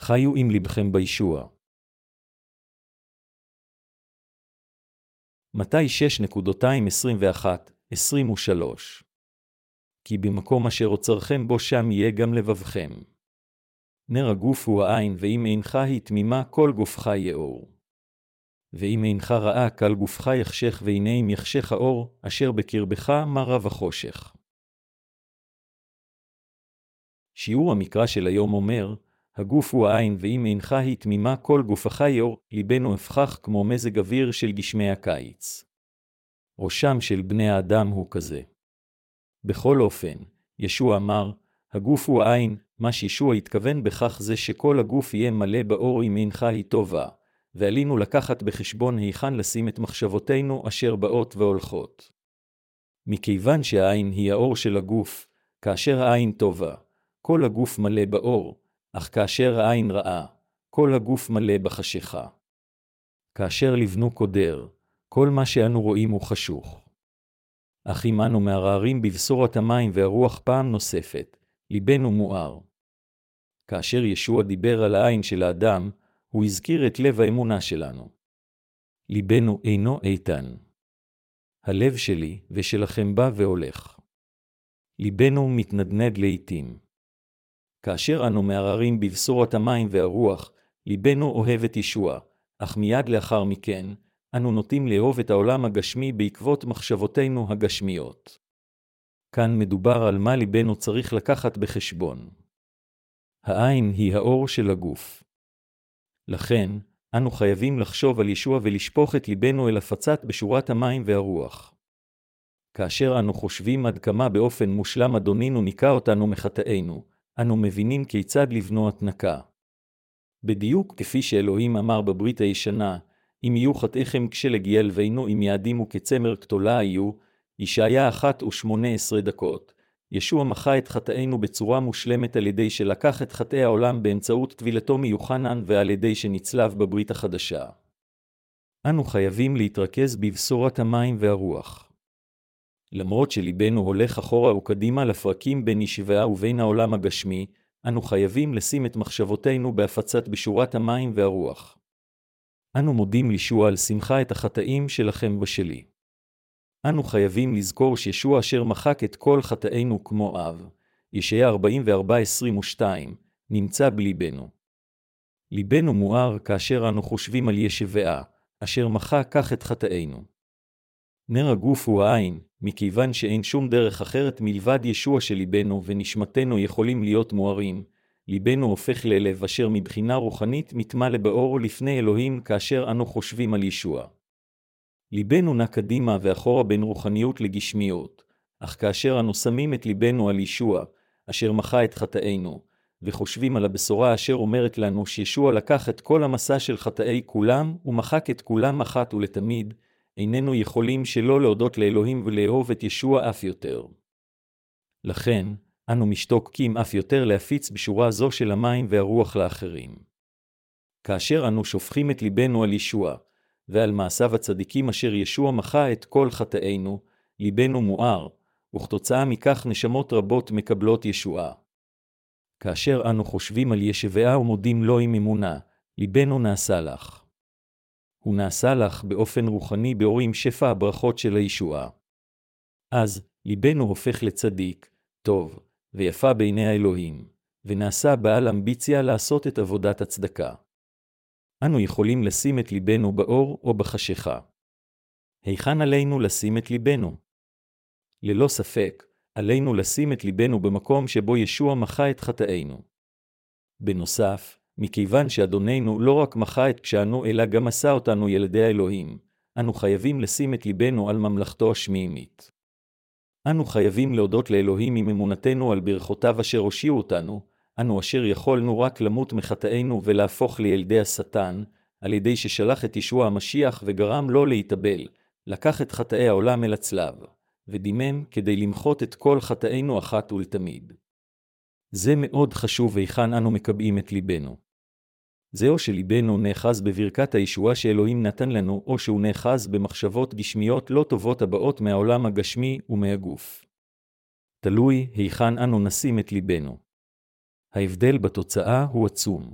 חיו עם לבכם בישוע. מתי 6.221-23 כי במקום אשר אוצרכם בו שם יהיה גם לבבכם. נר הגוף הוא העין, ואם אינך היא תמימה, כל גופך יאור. ואם אינך רעה, כל גופך יחשך, והנה אם יחשך האור, אשר בקרבך, מה רב החושך. שיעור המקרא של היום אומר, הגוף הוא העין, ואם אינך היא תמימה, כל גופך יאור, ליבנו הפכח כמו מזג אוויר של גשמי הקיץ. ראשם של בני האדם הוא כזה. בכל אופן, ישוע אמר, הגוף הוא העין, מה שישוע התכוון בכך זה שכל הגוף יהיה מלא באור אם אינך היא טובה, ועלינו לקחת בחשבון היכן לשים את מחשבותינו אשר באות והולכות. מכיוון שהעין היא האור של הגוף, כאשר העין טובה, כל הגוף מלא באור, אך כאשר העין רעה, כל הגוף מלא בחשיכה. כאשר לבנו קודר, כל מה שאנו רואים הוא חשוך. אך אם אנו מערערים בבשורת המים והרוח פעם נוספת, ליבנו מואר. כאשר ישוע דיבר על העין של האדם, הוא הזכיר את לב האמונה שלנו. ליבנו אינו איתן. הלב שלי ושלכם בא והולך. ליבנו מתנדנד לעתים. כאשר אנו מערערים בבשורת המים והרוח, ליבנו אוהב את ישוע, אך מיד לאחר מכן, אנו נוטים לאהוב את העולם הגשמי בעקבות מחשבותינו הגשמיות. כאן מדובר על מה ליבנו צריך לקחת בחשבון. העין היא האור של הגוף. לכן, אנו חייבים לחשוב על ישוע ולשפוך את ליבנו אל הפצת בשורת המים והרוח. כאשר אנו חושבים עד כמה באופן מושלם אדונינו ניקה אותנו מחטאינו, אנו מבינים כיצד לבנו התנקה. בדיוק כפי שאלוהים אמר בברית הישנה, אם יהיו חטאיכם כשלגיע לבנו אם יעדימו כצמר קטולה היו, ישעיה אחת ושמונה עשרה דקות. ישוע מחה את חטאינו בצורה מושלמת על ידי שלקח את חטאי העולם באמצעות טבילתו מיוחנן ועל ידי שנצלב בברית החדשה. אנו חייבים להתרכז בבשורת המים והרוח. למרות שליבנו הולך אחורה וקדימה לפרקים בין ישיבה ובין העולם הגשמי, אנו חייבים לשים את מחשבותינו בהפצת בשורת המים והרוח. אנו מודים לישוע על שמחה את החטאים שלכם ושלי. אנו חייבים לזכור שישוע אשר מחק את כל חטאינו כמו אב, ישעיה 44-22, נמצא בליבנו. ליבנו מואר כאשר אנו חושבים על ישבעה, אשר מחק כך את חטאינו. נר הגוף הוא העין, מכיוון שאין שום דרך אחרת מלבד ישוע שליבנו ונשמתנו יכולים להיות מוארים, ליבנו הופך ללב אשר מבחינה רוחנית מתמלא באור לפני אלוהים כאשר אנו חושבים על ישוע. ליבנו נע קדימה ואחורה בין רוחניות לגשמיות, אך כאשר אנו שמים את ליבנו על ישוע, אשר מחה את חטאינו, וחושבים על הבשורה אשר אומרת לנו שישוע לקח את כל המסע של חטאי כולם, ומחק את כולם אחת ולתמיד, איננו יכולים שלא להודות לאלוהים ולאהוב את ישוע אף יותר. לכן, אנו משתוקקים אף יותר להפיץ בשורה זו של המים והרוח לאחרים. כאשר אנו שופכים את ליבנו על ישוע, ועל מעשיו הצדיקים אשר ישוע מחה את כל חטאינו, ליבנו מואר, וכתוצאה מכך נשמות רבות מקבלות ישועה. כאשר אנו חושבים על ישבעה ומודים לו עם אמונה, ליבנו נעשה לך. הוא נעשה לך באופן רוחני באור עם שפע הברכות של הישועה. אז, ליבנו הופך לצדיק, טוב, ויפה בעיני האלוהים, ונעשה בעל אמביציה לעשות את עבודת הצדקה. אנו יכולים לשים את ליבנו באור או בחשיכה. היכן עלינו לשים את ליבנו? ללא ספק, עלינו לשים את ליבנו במקום שבו ישוע מחה את חטאינו. בנוסף, מכיוון שאדוננו לא רק מחה את קשענו, אלא גם עשה אותנו ילדי האלוהים, אנו חייבים לשים את ליבנו על ממלכתו השמימית. אנו חייבים להודות לאלוהים עם אמונתנו על ברכותיו אשר הושיעו אותנו, אנו אשר יכולנו רק למות מחטאינו ולהפוך לילדי השטן, על ידי ששלח את ישוע המשיח וגרם לו להתאבל, לקח את חטאי העולם אל הצלב, ודימם כדי למחות את כל חטאינו אחת ולתמיד. זה מאוד חשוב היכן אנו מקבעים את ליבנו. זה או שליבנו נאחז בברכת הישועה שאלוהים נתן לנו, או שהוא נאחז במחשבות גשמיות לא טובות הבאות מהעולם הגשמי ומהגוף. תלוי היכן אנו נשים את ליבנו. ההבדל בתוצאה הוא עצום.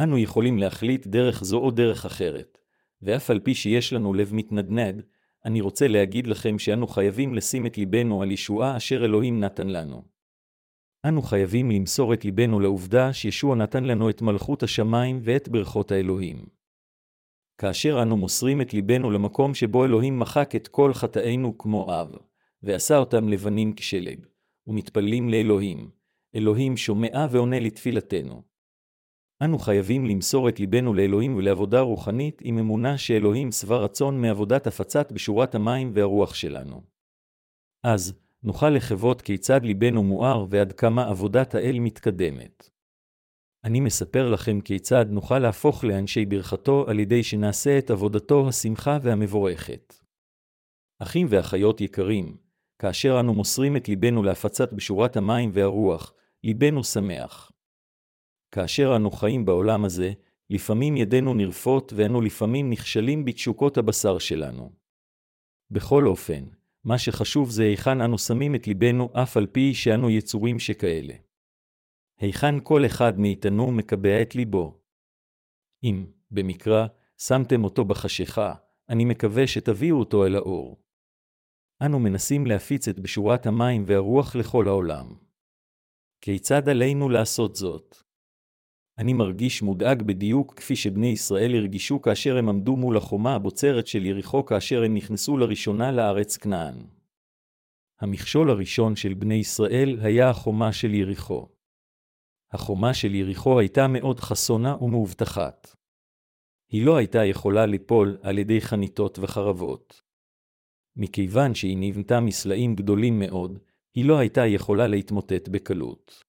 אנו יכולים להחליט דרך זו או דרך אחרת, ואף על פי שיש לנו לב מתנדנד, אני רוצה להגיד לכם שאנו חייבים לשים את ליבנו על ישועה אשר אלוהים נתן לנו. אנו חייבים למסור את ליבנו לעובדה שישוע נתן לנו את מלכות השמיים ואת ברכות האלוהים. כאשר אנו מוסרים את ליבנו למקום שבו אלוהים מחק את כל חטאינו כמו אב, ועשה אותם לבנים כשלג, ומתפללים לאלוהים, אלוהים שומע ועונה לתפילתנו. אנו חייבים למסור את ליבנו לאלוהים ולעבודה רוחנית עם אמונה שאלוהים שבע רצון מעבודת הפצת בשורת המים והרוח שלנו. אז, נוכל לחוות כיצד ליבנו מואר ועד כמה עבודת האל מתקדמת. אני מספר לכם כיצד נוכל להפוך לאנשי ברכתו על ידי שנעשה את עבודתו השמחה והמבורכת. אחים ואחיות יקרים, כאשר אנו מוסרים את ליבנו להפצת בשורת המים והרוח, ליבנו שמח. כאשר אנו חיים בעולם הזה, לפעמים ידינו נרפות ואנו לפעמים נכשלים בתשוקות הבשר שלנו. בכל אופן, מה שחשוב זה היכן אנו שמים את ליבנו אף על פי שאנו יצורים שכאלה. היכן כל אחד מאיתנו מקבע את ליבו. אם, במקרא, שמתם אותו בחשיכה, אני מקווה שתביאו אותו אל האור. אנו מנסים להפיץ את בשורת המים והרוח לכל העולם. כיצד עלינו לעשות זאת? אני מרגיש מודאג בדיוק כפי שבני ישראל הרגישו כאשר הם עמדו מול החומה הבוצרת של יריחו כאשר הם נכנסו לראשונה לארץ כנען. המכשול הראשון של בני ישראל היה החומה של יריחו. החומה של יריחו הייתה מאוד חסונה ומאובטחת. היא לא הייתה יכולה ליפול על ידי חניתות וחרבות. מכיוון שהיא נבנתה מסלעים גדולים מאוד, היא לא הייתה יכולה להתמוטט בקלות.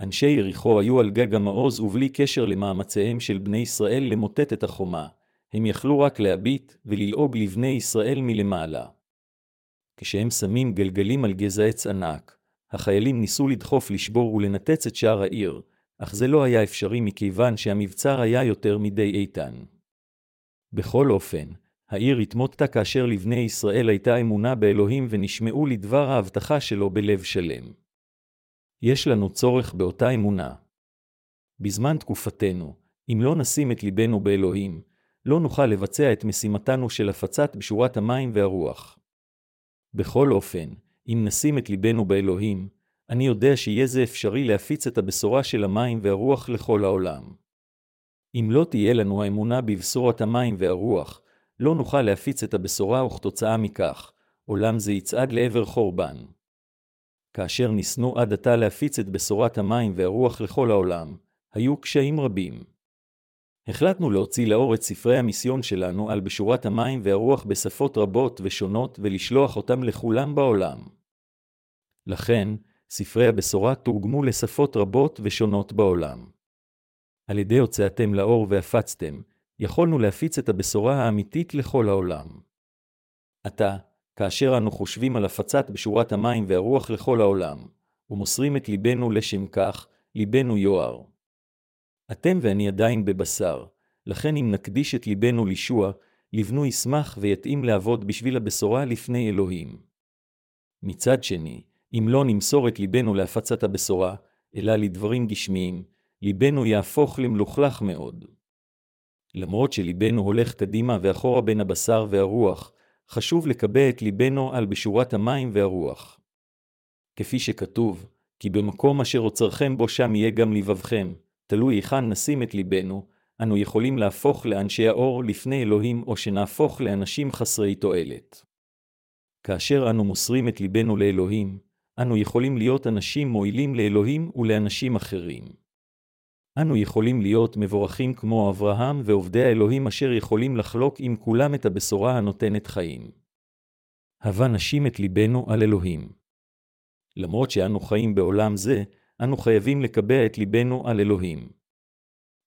אנשי יריחו היו על גג המעוז ובלי קשר למאמציהם של בני ישראל למוטט את החומה, הם יכלו רק להביט וללעוג לבני ישראל מלמעלה. כשהם שמים גלגלים על גזע עץ ענק, החיילים ניסו לדחוף לשבור ולנתץ את שער העיר, אך זה לא היה אפשרי מכיוון שהמבצר היה יותר מדי איתן. בכל אופן, העיר התמוטטה כאשר לבני ישראל הייתה אמונה באלוהים ונשמעו לדבר ההבטחה שלו בלב שלם. יש לנו צורך באותה אמונה. בזמן תקופתנו, אם לא נשים את ליבנו באלוהים, לא נוכל לבצע את משימתנו של הפצת בשורת המים והרוח. בכל אופן, אם נשים את ליבנו באלוהים, אני יודע שיהיה זה אפשרי להפיץ את הבשורה של המים והרוח לכל העולם. אם לא תהיה לנו האמונה בבשורת המים והרוח, לא נוכל להפיץ את הבשורה וכתוצאה מכך, עולם זה יצעד לעבר חורבן. כאשר ניסנו עד עתה להפיץ את בשורת המים והרוח לכל העולם, היו קשיים רבים. החלטנו להוציא לאור את ספרי המיסיון שלנו על בשורת המים והרוח בשפות רבות ושונות ולשלוח אותם לכולם בעולם. לכן, ספרי הבשורה תורגמו לשפות רבות ושונות בעולם. על ידי הוצאתם לאור והפצתם, יכולנו להפיץ את הבשורה האמיתית לכל העולם. עתה, כאשר אנו חושבים על הפצת בשורת המים והרוח לכל העולם, ומוסרים את ליבנו לשם כך, ליבנו יואר. אתם ואני עדיין בבשר, לכן אם נקדיש את ליבנו לישוע, לבנו ישמח ויתאים לעבוד בשביל הבשורה לפני אלוהים. מצד שני, אם לא נמסור את ליבנו להפצת הבשורה, אלא לדברים גשמיים, ליבנו יהפוך למלוכלך מאוד. למרות שליבנו הולך קדימה ואחורה בין הבשר והרוח, חשוב לקבע את ליבנו על בשורת המים והרוח. כפי שכתוב, כי במקום אשר עוצרכם בו שם יהיה גם לבבכם, תלוי היכן נשים את ליבנו, אנו יכולים להפוך לאנשי האור לפני אלוהים או שנהפוך לאנשים חסרי תועלת. כאשר אנו מוסרים את ליבנו לאלוהים, אנו יכולים להיות אנשים מועילים לאלוהים ולאנשים אחרים. אנו יכולים להיות מבורכים כמו אברהם ועובדי האלוהים אשר יכולים לחלוק עם כולם את הבשורה הנותנת חיים. הבה נשים את ליבנו על אלוהים. למרות שאנו חיים בעולם זה, אנו חייבים לקבע את ליבנו על אלוהים.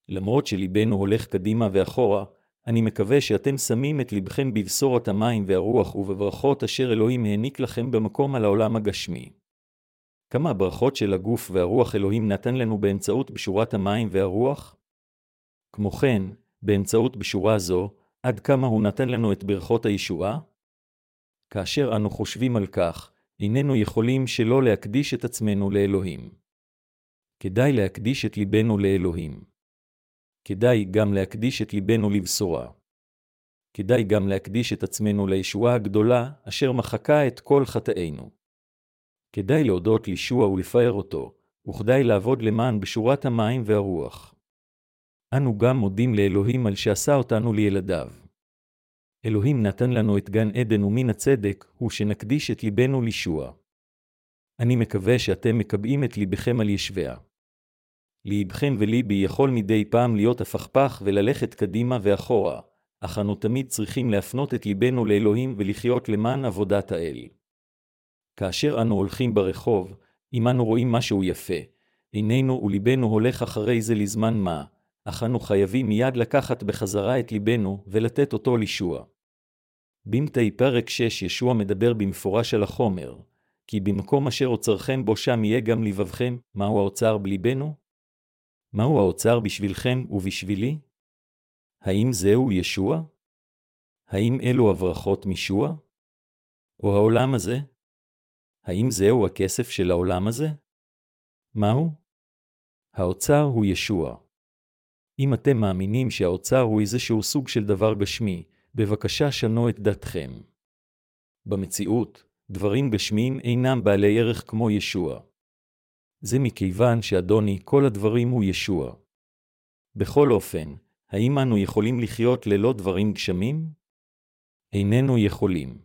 למרות שליבנו הולך קדימה ואחורה, אני מקווה שאתם שמים את לבכם בבשורת המים והרוח ובברכות אשר אלוהים העניק לכם במקום על העולם הגשמי. כמה ברכות של הגוף והרוח אלוהים נתן לנו באמצעות בשורת המים והרוח? כמו כן, באמצעות בשורה זו, עד כמה הוא נתן לנו את ברכות הישועה? כאשר אנו חושבים על כך, איננו יכולים שלא להקדיש את עצמנו לאלוהים. כדאי להקדיש את ליבנו לאלוהים. כדאי גם להקדיש את ליבנו לבשורה. כדאי גם להקדיש את עצמנו לישועה הגדולה, אשר מחקה את כל חטאינו. כדאי להודות לישוע ולפאר אותו, וכדאי לעבוד למען בשורת המים והרוח. אנו גם מודים לאלוהים על שעשה אותנו לילדיו. אלוהים נתן לנו את גן עדן ומן הצדק, הוא שנקדיש את ליבנו לישוע. אני מקווה שאתם מקבעים את ליבכם על ישביה. ליבכם וליבי יכול מדי פעם להיות הפכפך וללכת קדימה ואחורה, אך אנו תמיד צריכים להפנות את ליבנו לאלוהים ולחיות למען עבודת האל. כאשר אנו הולכים ברחוב, אם אנו רואים משהו יפה, עינינו וליבנו הולך אחרי זה לזמן מה, אך אנו חייבים מיד לקחת בחזרה את ליבנו ולתת אותו לישוע. במתי פרק 6 ישוע מדבר במפורש על החומר, כי במקום אשר אוצרכם בו שם יהיה גם לבבכם, מהו האוצר בליבנו? מהו האוצר בשבילכם ובשבילי? האם זהו ישוע? האם אלו הברכות משוע? או העולם הזה? האם זהו הכסף של העולם הזה? מהו? האוצר הוא ישוע. אם אתם מאמינים שהאוצר הוא איזשהו סוג של דבר גשמי, בבקשה שנו את דתכם. במציאות, דברים גשמיים אינם בעלי ערך כמו ישוע. זה מכיוון שאדוני כל הדברים הוא ישוע. בכל אופן, האם אנו יכולים לחיות ללא דברים גשמים? איננו יכולים.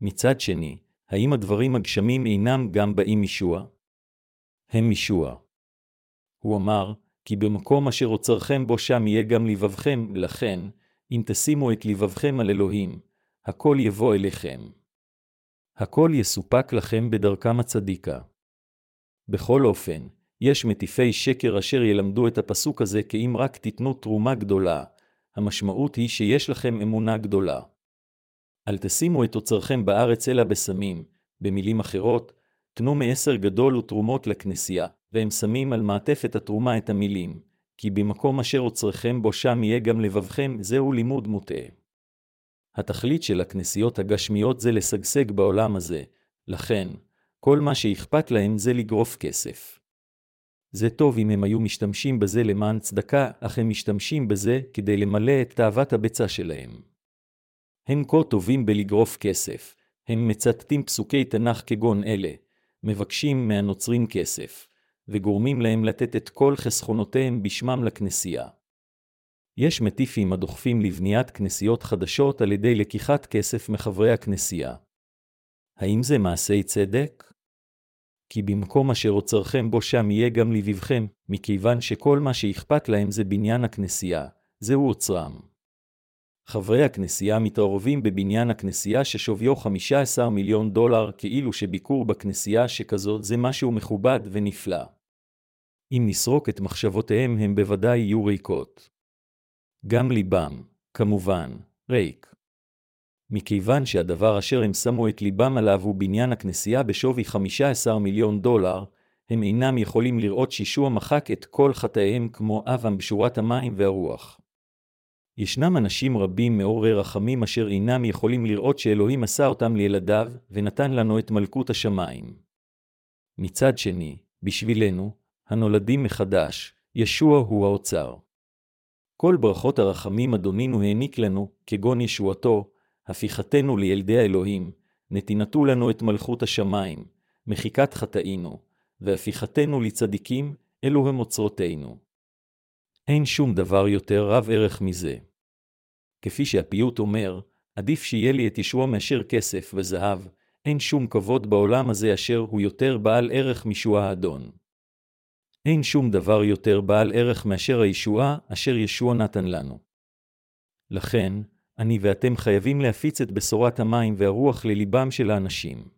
מצד שני, האם הדברים הגשמים אינם גם באים משוע? הם משוע. הוא אמר, כי במקום אשר אוצרכם בו שם יהיה גם לבבכם, לכן, אם תשימו את לבבכם על אלוהים, הכל יבוא אליכם. הכל יסופק לכם בדרכם הצדיקה. בכל אופן, יש מטיפי שקר אשר ילמדו את הפסוק הזה כי אם רק תיתנו תרומה גדולה, המשמעות היא שיש לכם אמונה גדולה. אל תשימו את אוצרכם בארץ אלא בסמים, במילים אחרות, תנו מעשר גדול ותרומות לכנסייה, והם שמים על מעטפת התרומה את המילים, כי במקום אשר אוצרכם בו שם יהיה גם לבבכם, זהו לימוד מוטעה. התכלית של הכנסיות הגשמיות זה לשגשג בעולם הזה, לכן, כל מה שאכפת להם זה לגרוף כסף. זה טוב אם הם היו משתמשים בזה למען צדקה, אך הם משתמשים בזה כדי למלא את תאוות הבצע שלהם. הם כה טובים בלגרוף כסף, הם מצטטים פסוקי תנ"ך כגון אלה, מבקשים מהנוצרים כסף, וגורמים להם לתת את כל חסכונותיהם בשמם לכנסייה. יש מטיפים הדוחפים לבניית כנסיות חדשות על ידי לקיחת כסף מחברי הכנסייה. האם זה מעשי צדק? כי במקום אשר אוצרכם בו שם יהיה גם לבבכם, מכיוון שכל מה שאכפת להם זה בניין הכנסייה, זהו אוצרם. חברי הכנסייה מתערבים בבניין הכנסייה ששוויו 15 מיליון דולר, כאילו שביקור בכנסייה שכזאת זה משהו מכובד ונפלא. אם נסרוק את מחשבותיהם, הם בוודאי יהיו ריקות. גם ליבם, כמובן, ריק. מכיוון שהדבר אשר הם שמו את ליבם עליו הוא בניין הכנסייה בשווי 15 מיליון דולר, הם אינם יכולים לראות שישוע מחק את כל חטאיהם כמו אבם בשורת המים והרוח. ישנם אנשים רבים מעוררי רחמים אשר אינם יכולים לראות שאלוהים עשה אותם לילדיו, ונתן לנו את מלכות השמיים. מצד שני, בשבילנו, הנולדים מחדש, ישוע הוא האוצר. כל ברכות הרחמים אדונינו העניק לנו, כגון ישועתו, הפיכתנו לילדי האלוהים, נתינתו לנו את מלכות השמיים, מחיקת חטאינו, והפיכתנו לצדיקים, אלו הם אוצרותינו. אין שום דבר יותר רב ערך מזה. כפי שהפיוט אומר, עדיף שיהיה לי את ישוע מאשר כסף וזהב, אין שום כבוד בעולם הזה אשר הוא יותר בעל ערך משוע האדון. אין שום דבר יותר בעל ערך מאשר הישועה אשר ישוע נתן לנו. לכן, אני ואתם חייבים להפיץ את בשורת המים והרוח לליבם של האנשים.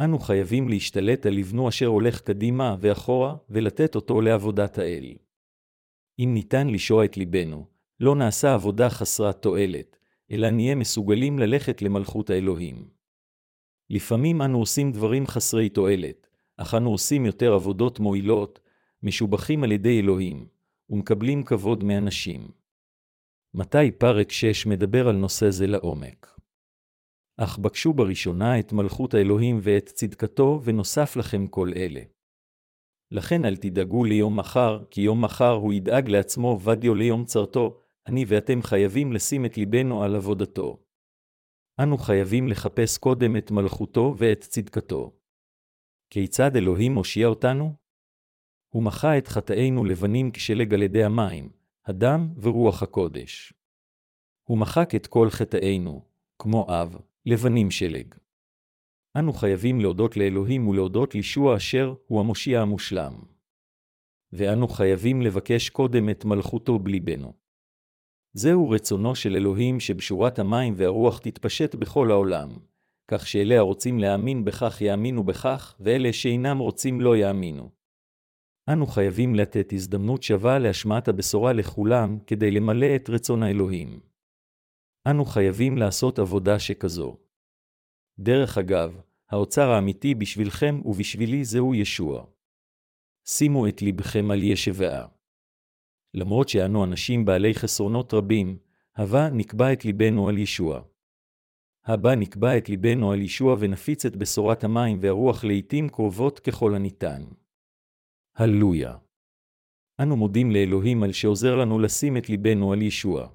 אנו חייבים להשתלט על לבנו אשר הולך קדימה ואחורה, ולתת אותו לעבודת האל. אם ניתן לשוע את ליבנו, לא נעשה עבודה חסרת תועלת, אלא נהיה מסוגלים ללכת למלכות האלוהים. לפעמים אנו עושים דברים חסרי תועלת, אך אנו עושים יותר עבודות מועילות, משובחים על ידי אלוהים, ומקבלים כבוד מאנשים. מתי פרק 6 מדבר על נושא זה לעומק? אך בקשו בראשונה את מלכות האלוהים ואת צדקתו, ונוסף לכם כל אלה. לכן אל תדאגו ליום מחר, כי יום מחר הוא ידאג לעצמו ודיו ליום צרתו, אני ואתם חייבים לשים את ליבנו על עבודתו. אנו חייבים לחפש קודם את מלכותו ואת צדקתו. כיצד אלוהים מושיע אותנו? הוא מחה את חטאינו לבנים כשלג על ידי המים, הדם ורוח הקודש. הוא מחק את כל חטאינו, כמו אב, לבנים שלג. אנו חייבים להודות לאלוהים ולהודות לישוע אשר הוא המושיע המושלם. ואנו חייבים לבקש קודם את מלכותו בליבנו. זהו רצונו של אלוהים שבשורת המים והרוח תתפשט בכל העולם, כך שאלה הרוצים להאמין בכך יאמינו בכך, ואלה שאינם רוצים לא יאמינו. אנו חייבים לתת הזדמנות שווה להשמעת הבשורה לכולם כדי למלא את רצון האלוהים. אנו חייבים לעשות עבודה שכזו. דרך אגב, האוצר האמיתי בשבילכם ובשבילי זהו ישוע. שימו את לבכם על ישבעה. למרות שאנו אנשים בעלי חסרונות רבים, הווה נקבע את ליבנו על ישוע. הבא נקבע את ליבנו על ישוע ונפיץ את בשורת המים והרוח לעתים קרובות ככל הניתן. הללויה. אנו מודים לאלוהים על שעוזר לנו לשים את ליבנו על ישוע.